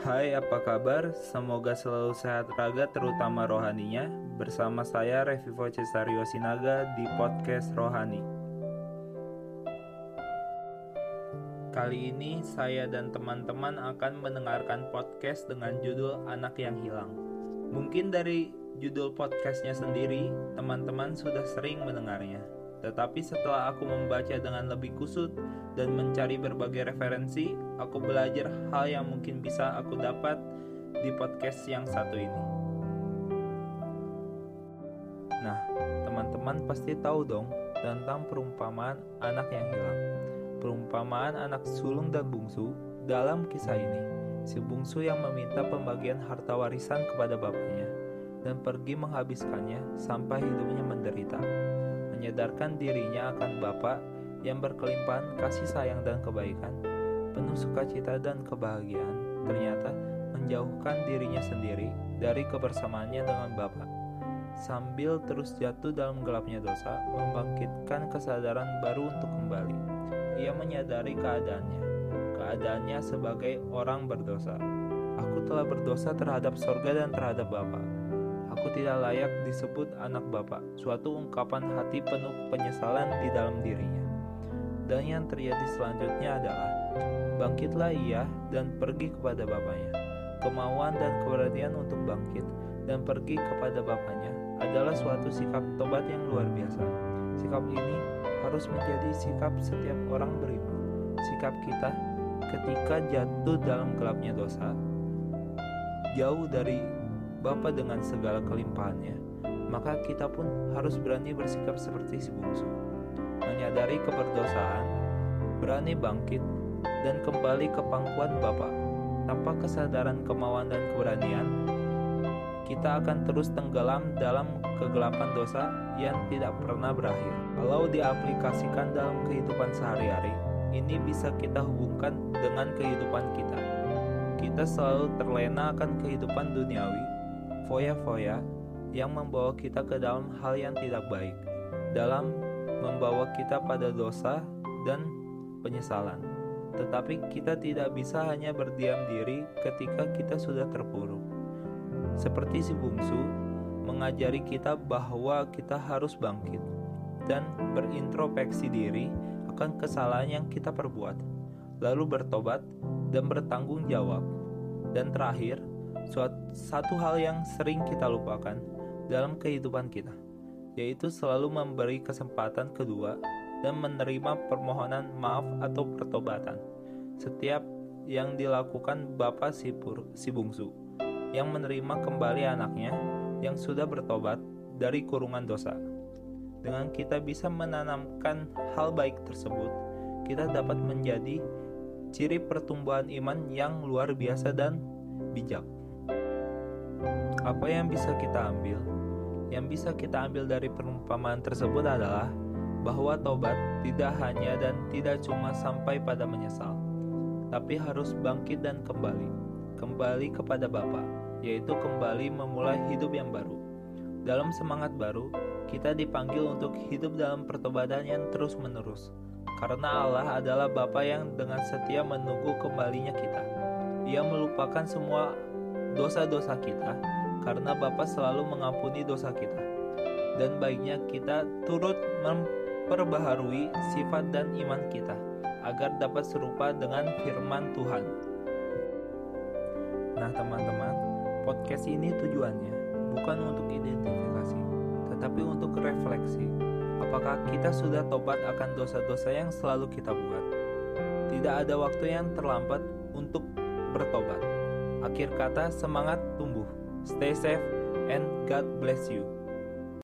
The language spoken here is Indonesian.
Hai, apa kabar? Semoga selalu sehat raga, terutama rohaninya. Bersama saya Revivo Cesario Sinaga di podcast Rohani. Kali ini saya dan teman-teman akan mendengarkan podcast dengan judul Anak yang Hilang. Mungkin dari judul podcastnya sendiri, teman-teman sudah sering mendengarnya. Tetapi setelah aku membaca dengan lebih kusut dan mencari berbagai referensi, aku belajar hal yang mungkin bisa aku dapat di podcast yang satu ini. Nah, teman-teman pasti tahu dong tentang perumpamaan anak yang hilang. Perumpamaan anak sulung dan bungsu dalam kisah ini. Si bungsu yang meminta pembagian harta warisan kepada bapaknya dan pergi menghabiskannya sampai hidupnya menderita menyadarkan dirinya akan Bapa yang berkelimpahan kasih sayang dan kebaikan, penuh sukacita dan kebahagiaan, ternyata menjauhkan dirinya sendiri dari kebersamaannya dengan Bapa. Sambil terus jatuh dalam gelapnya dosa, membangkitkan kesadaran baru untuk kembali. Ia menyadari keadaannya, keadaannya sebagai orang berdosa. Aku telah berdosa terhadap sorga dan terhadap Bapa Aku tidak layak disebut anak bapak, suatu ungkapan hati penuh penyesalan di dalam dirinya. Dan yang terjadi selanjutnya adalah, bangkitlah ia dan pergi kepada bapaknya. Kemauan dan keberanian untuk bangkit dan pergi kepada bapaknya adalah suatu sikap tobat yang luar biasa. Sikap ini harus menjadi sikap setiap orang beriman. Sikap kita ketika jatuh dalam gelapnya dosa, jauh dari Bapa dengan segala kelimpahannya, maka kita pun harus berani bersikap seperti si bungsu, menyadari keberdosaan, berani bangkit, dan kembali ke pangkuan Bapa. Tanpa kesadaran kemauan dan keberanian, kita akan terus tenggelam dalam kegelapan dosa yang tidak pernah berakhir. Kalau diaplikasikan dalam kehidupan sehari-hari, ini bisa kita hubungkan dengan kehidupan kita. Kita selalu terlena akan kehidupan duniawi foya-foya yang membawa kita ke dalam hal yang tidak baik, dalam membawa kita pada dosa dan penyesalan. Tetapi kita tidak bisa hanya berdiam diri ketika kita sudah terpuruk. Seperti si bungsu mengajari kita bahwa kita harus bangkit dan berintrospeksi diri akan kesalahan yang kita perbuat, lalu bertobat dan bertanggung jawab. Dan terakhir, satu hal yang sering kita lupakan dalam kehidupan kita, yaitu selalu memberi kesempatan kedua dan menerima permohonan maaf atau pertobatan. Setiap yang dilakukan Bapak si, si bungsu yang menerima kembali anaknya yang sudah bertobat dari kurungan dosa. Dengan kita bisa menanamkan hal baik tersebut, kita dapat menjadi ciri pertumbuhan iman yang luar biasa dan bijak. Apa yang bisa kita ambil? Yang bisa kita ambil dari perumpamaan tersebut adalah bahwa tobat tidak hanya dan tidak cuma sampai pada menyesal, tapi harus bangkit dan kembali, kembali kepada Bapa, yaitu kembali memulai hidup yang baru. Dalam semangat baru, kita dipanggil untuk hidup dalam pertobatan yang terus-menerus, karena Allah adalah Bapa yang dengan setia menunggu kembalinya kita. Ia melupakan semua dosa-dosa kita karena Bapa selalu mengampuni dosa kita. Dan baiknya kita turut memperbaharui sifat dan iman kita agar dapat serupa dengan firman Tuhan. Nah, teman-teman, podcast ini tujuannya bukan untuk identifikasi, tetapi untuk refleksi. Apakah kita sudah tobat akan dosa-dosa yang selalu kita buat? Tidak ada waktu yang terlambat untuk bertobat. Akhir kata, semangat tumbuh. Stay safe and God bless you.